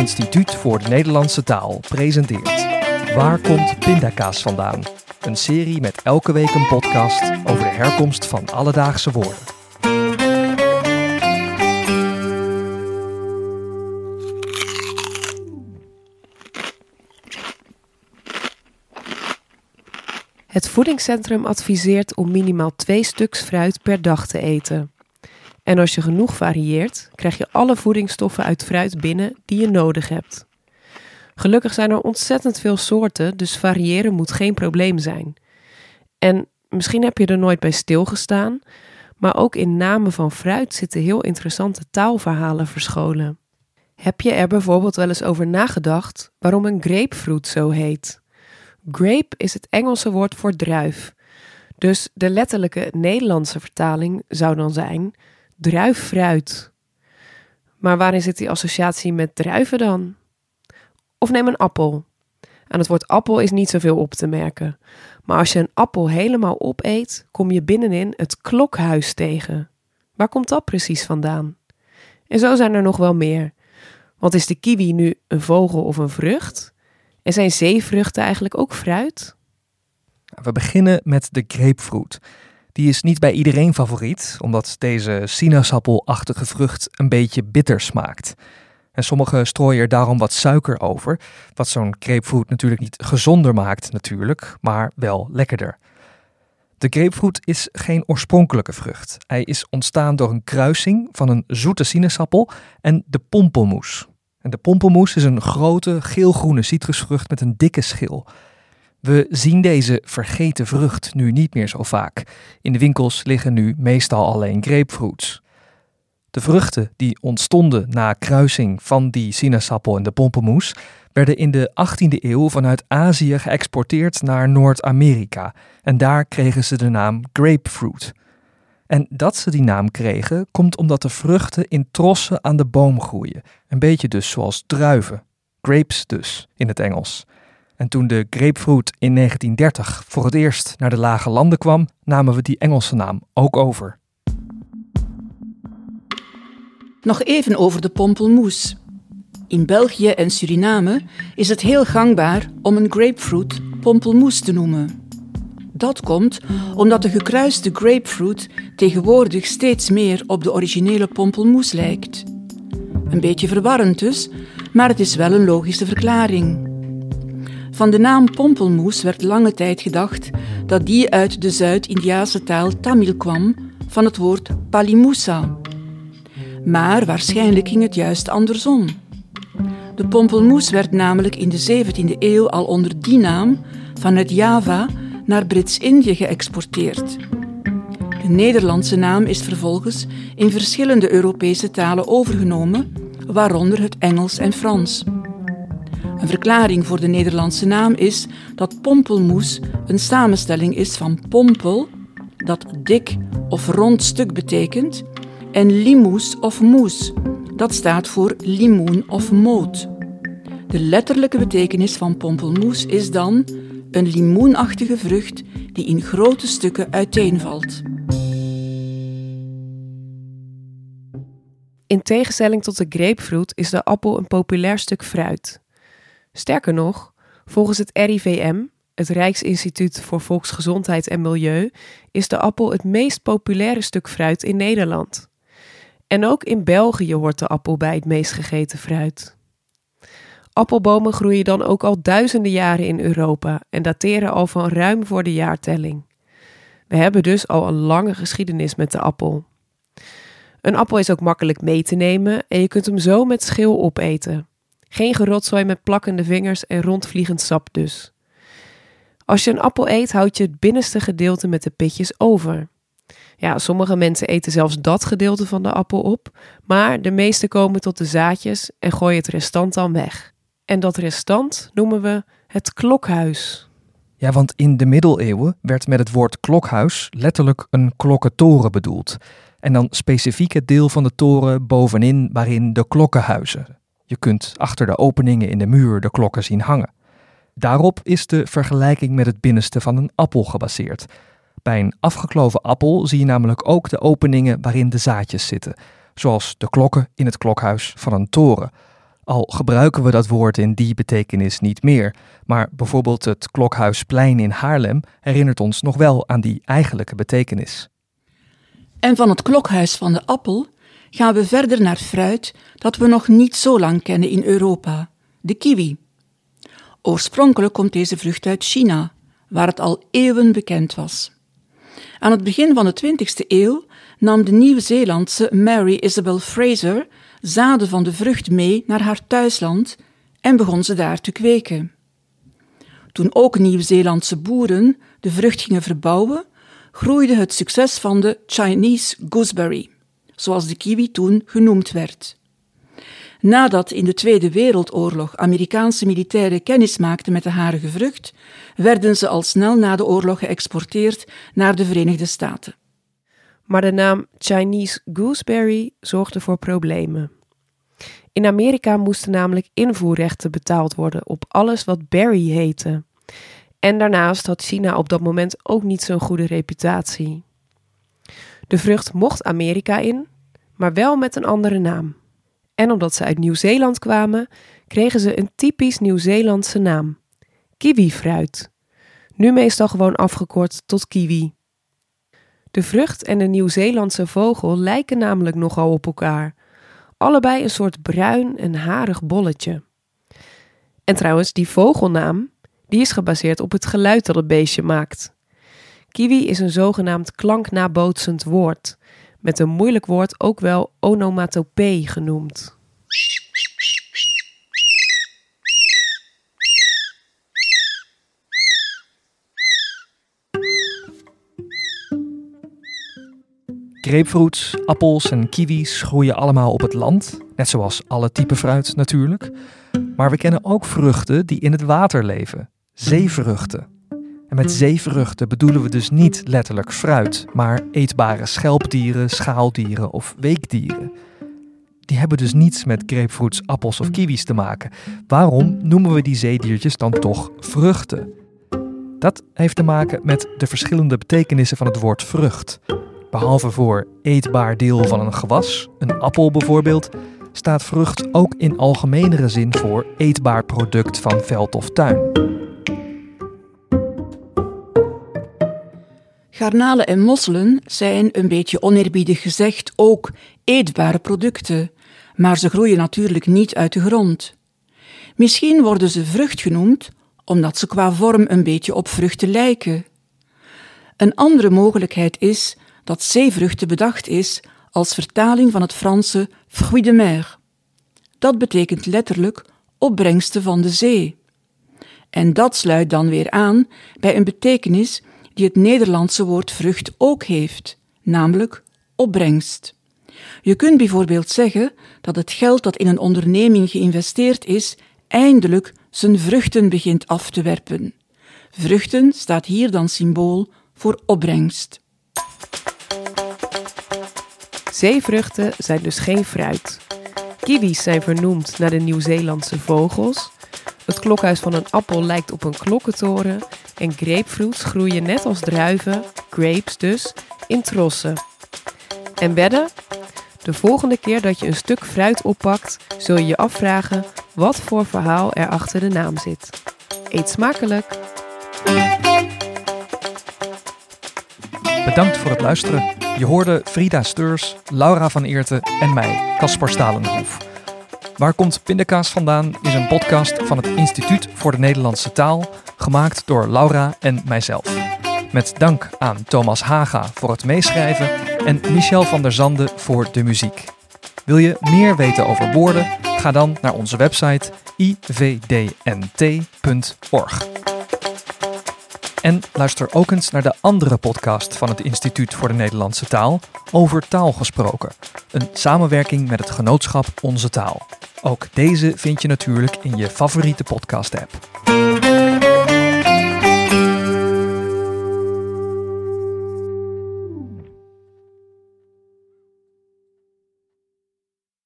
Instituut voor de Nederlandse Taal presenteert Waar komt pindakaas vandaan? Een serie met elke week een podcast over de herkomst van alledaagse woorden. Het voedingscentrum adviseert om minimaal twee stuks fruit per dag te eten. En als je genoeg varieert, krijg je alle voedingsstoffen uit fruit binnen die je nodig hebt. Gelukkig zijn er ontzettend veel soorten, dus variëren moet geen probleem zijn. En misschien heb je er nooit bij stilgestaan, maar ook in namen van fruit zitten heel interessante taalverhalen verscholen. Heb je er bijvoorbeeld wel eens over nagedacht waarom een grapefruit zo heet? Grape is het Engelse woord voor druif. Dus de letterlijke Nederlandse vertaling zou dan zijn druiffruit. Maar waarin zit die associatie met druiven dan? Of neem een appel. Aan het woord appel is niet zoveel op te merken. Maar als je een appel helemaal opeet, kom je binnenin het klokhuis tegen. Waar komt dat precies vandaan? En zo zijn er nog wel meer. Want is de kiwi nu een vogel of een vrucht? En zijn zeevruchten eigenlijk ook fruit? We beginnen met de grapefruit. Die is niet bij iedereen favoriet, omdat deze sinaasappelachtige vrucht een beetje bitter smaakt. En sommigen strooien er daarom wat suiker over, wat zo'n grapefruit natuurlijk niet gezonder maakt natuurlijk, maar wel lekkerder. De grapefruit is geen oorspronkelijke vrucht. Hij is ontstaan door een kruising van een zoete sinaasappel en de pompelmoes. En de pompelmoes is een grote geelgroene citrusvrucht met een dikke schil. We zien deze vergeten vrucht nu niet meer zo vaak. In de winkels liggen nu meestal alleen grapefruits. De vruchten die ontstonden na kruising van die sinaasappel en de pompelmoes werden in de 18e eeuw vanuit Azië geëxporteerd naar Noord-Amerika en daar kregen ze de naam grapefruit. En dat ze die naam kregen komt omdat de vruchten in trossen aan de boom groeien, een beetje dus zoals druiven, grapes dus in het Engels. En toen de grapefruit in 1930 voor het eerst naar de lage landen kwam, namen we die Engelse naam ook over. Nog even over de pompelmoes. In België en Suriname is het heel gangbaar om een grapefruit pompelmoes te noemen. Dat komt omdat de gekruiste grapefruit tegenwoordig steeds meer op de originele pompelmoes lijkt. Een beetje verwarrend dus, maar het is wel een logische verklaring. Van de naam pompelmoes werd lange tijd gedacht dat die uit de Zuid-Indiase taal Tamil kwam van het woord palimusa. Maar waarschijnlijk ging het juist andersom. De pompelmoes werd namelijk in de 17e eeuw al onder die naam vanuit Java naar Brits-Indië geëxporteerd. De Nederlandse naam is vervolgens in verschillende Europese talen overgenomen, waaronder het Engels en Frans. Een verklaring voor de Nederlandse naam is dat pompelmoes een samenstelling is van pompel, dat dik of rond stuk betekent, en limoes of moes, dat staat voor limoen of moot. De letterlijke betekenis van pompelmoes is dan een limoenachtige vrucht die in grote stukken uiteenvalt. In tegenstelling tot de grapefruit is de appel een populair stuk fruit. Sterker nog, volgens het RIVM, het Rijksinstituut voor Volksgezondheid en Milieu, is de appel het meest populaire stuk fruit in Nederland. En ook in België hoort de appel bij het meest gegeten fruit. Appelbomen groeien dan ook al duizenden jaren in Europa en dateren al van ruim voor de jaartelling. We hebben dus al een lange geschiedenis met de appel. Een appel is ook makkelijk mee te nemen en je kunt hem zo met schil opeten. Geen gerotzooi met plakkende vingers en rondvliegend sap dus. Als je een appel eet, houd je het binnenste gedeelte met de pitjes over. Ja, sommige mensen eten zelfs dat gedeelte van de appel op, maar de meeste komen tot de zaadjes en gooien het restant dan weg. En dat restant noemen we het klokhuis. Ja, want in de middeleeuwen werd met het woord klokhuis letterlijk een klokkentoren bedoeld. En dan specifiek het deel van de toren bovenin waarin de klokken huizen. Je kunt achter de openingen in de muur de klokken zien hangen. Daarop is de vergelijking met het binnenste van een appel gebaseerd. Bij een afgekloven appel zie je namelijk ook de openingen waarin de zaadjes zitten, zoals de klokken in het klokhuis van een toren. Al gebruiken we dat woord in die betekenis niet meer, maar bijvoorbeeld het Klokhuisplein in Haarlem herinnert ons nog wel aan die eigenlijke betekenis. En van het klokhuis van de appel gaan we verder naar fruit dat we nog niet zo lang kennen in Europa, de kiwi. Oorspronkelijk komt deze vrucht uit China, waar het al eeuwen bekend was. Aan het begin van de 20e eeuw nam de Nieuw-Zeelandse Mary Isabel Fraser zaden van de vrucht mee naar haar thuisland en begon ze daar te kweken. Toen ook Nieuw-Zeelandse boeren de vrucht gingen verbouwen, groeide het succes van de Chinese gooseberry, zoals de kiwi toen genoemd werd. Nadat in de Tweede Wereldoorlog Amerikaanse militairen kennis maakten met de harige vrucht, werden ze al snel na de oorlog geëxporteerd naar de Verenigde Staten. Maar de naam Chinese gooseberry zorgde voor problemen. In Amerika moesten namelijk invoerrechten betaald worden op alles wat berry heette. En daarnaast had China op dat moment ook niet zo'n goede reputatie. De vrucht mocht Amerika in, maar wel met een andere naam. En omdat ze uit Nieuw-Zeeland kwamen, kregen ze een typisch Nieuw-Zeelandse naam: kiwifruit. Nu meestal gewoon afgekort tot kiwi. De vrucht en de Nieuw-Zeelandse vogel lijken namelijk nogal op elkaar. Allebei een soort bruin en harig bolletje. En trouwens, die vogelnaam die is gebaseerd op het geluid dat het beestje maakt. Kiwi is een zogenaamd klanknabootsend woord, met een moeilijk woord ook wel onomatopee genoemd. Grapefruits, appels en kiwis groeien allemaal op het land, net zoals alle typen fruit natuurlijk. Maar we kennen ook vruchten die in het water leven, zeevruchten. En met zeevruchten bedoelen we dus niet letterlijk fruit, maar eetbare schelpdieren, schaaldieren of weekdieren. Die hebben dus niets met grapefruits, appels of kiwis te maken. Waarom noemen we die zeediertjes dan toch vruchten? Dat heeft te maken met de verschillende betekenissen van het woord vrucht. Behalve voor eetbaar deel van een gewas, een appel bijvoorbeeld, staat vrucht ook in algemenere zin voor eetbaar product van veld of tuin. Garnalen en mosselen zijn, een beetje oneerbiedig gezegd, ook eetbare producten, maar ze groeien natuurlijk niet uit de grond. Misschien worden ze vrucht genoemd omdat ze qua vorm een beetje op vruchten lijken. Een andere mogelijkheid is dat zeevruchten bedacht is als vertaling van het Franse fruit de mer. Dat betekent letterlijk opbrengsten van de zee. En dat sluit dan weer aan bij een betekenis die het Nederlandse woord vrucht ook heeft, namelijk opbrengst. Je kunt bijvoorbeeld zeggen dat het geld dat in een onderneming geïnvesteerd is, eindelijk zijn vruchten begint af te werpen. Vruchten staat hier dan symbool voor opbrengst. Zeevruchten zijn dus geen fruit. Kiwis zijn vernoemd naar de Nieuw-Zeelandse vogels. Het klokhuis van een appel lijkt op een klokkentoren. En grapefruits groeien net als druiven, grapes dus, in trossen. En wedden? De volgende keer dat je een stuk fruit oppakt, zul je je afvragen wat voor verhaal er achter de naam zit. Eet smakelijk! Bedankt voor het luisteren. Je hoorde Frida Steurs, Laura van Eerten en mij, Caspar Stalenhoef. Waar komt Pindakaas vandaan is een podcast van het Instituut voor de Nederlandse Taal, gemaakt door Laura en mijzelf. Met dank aan Thomas Haga voor het meeschrijven en Michel van der Zande voor de muziek. Wil je meer weten over woorden? Ga dan naar onze website ivdnt.org. En luister ook eens naar de andere podcast van het Instituut voor de Nederlandse Taal over taal gesproken. Een samenwerking met het genootschap Onze Taal. Ook deze vind je natuurlijk in je favoriete podcast-app.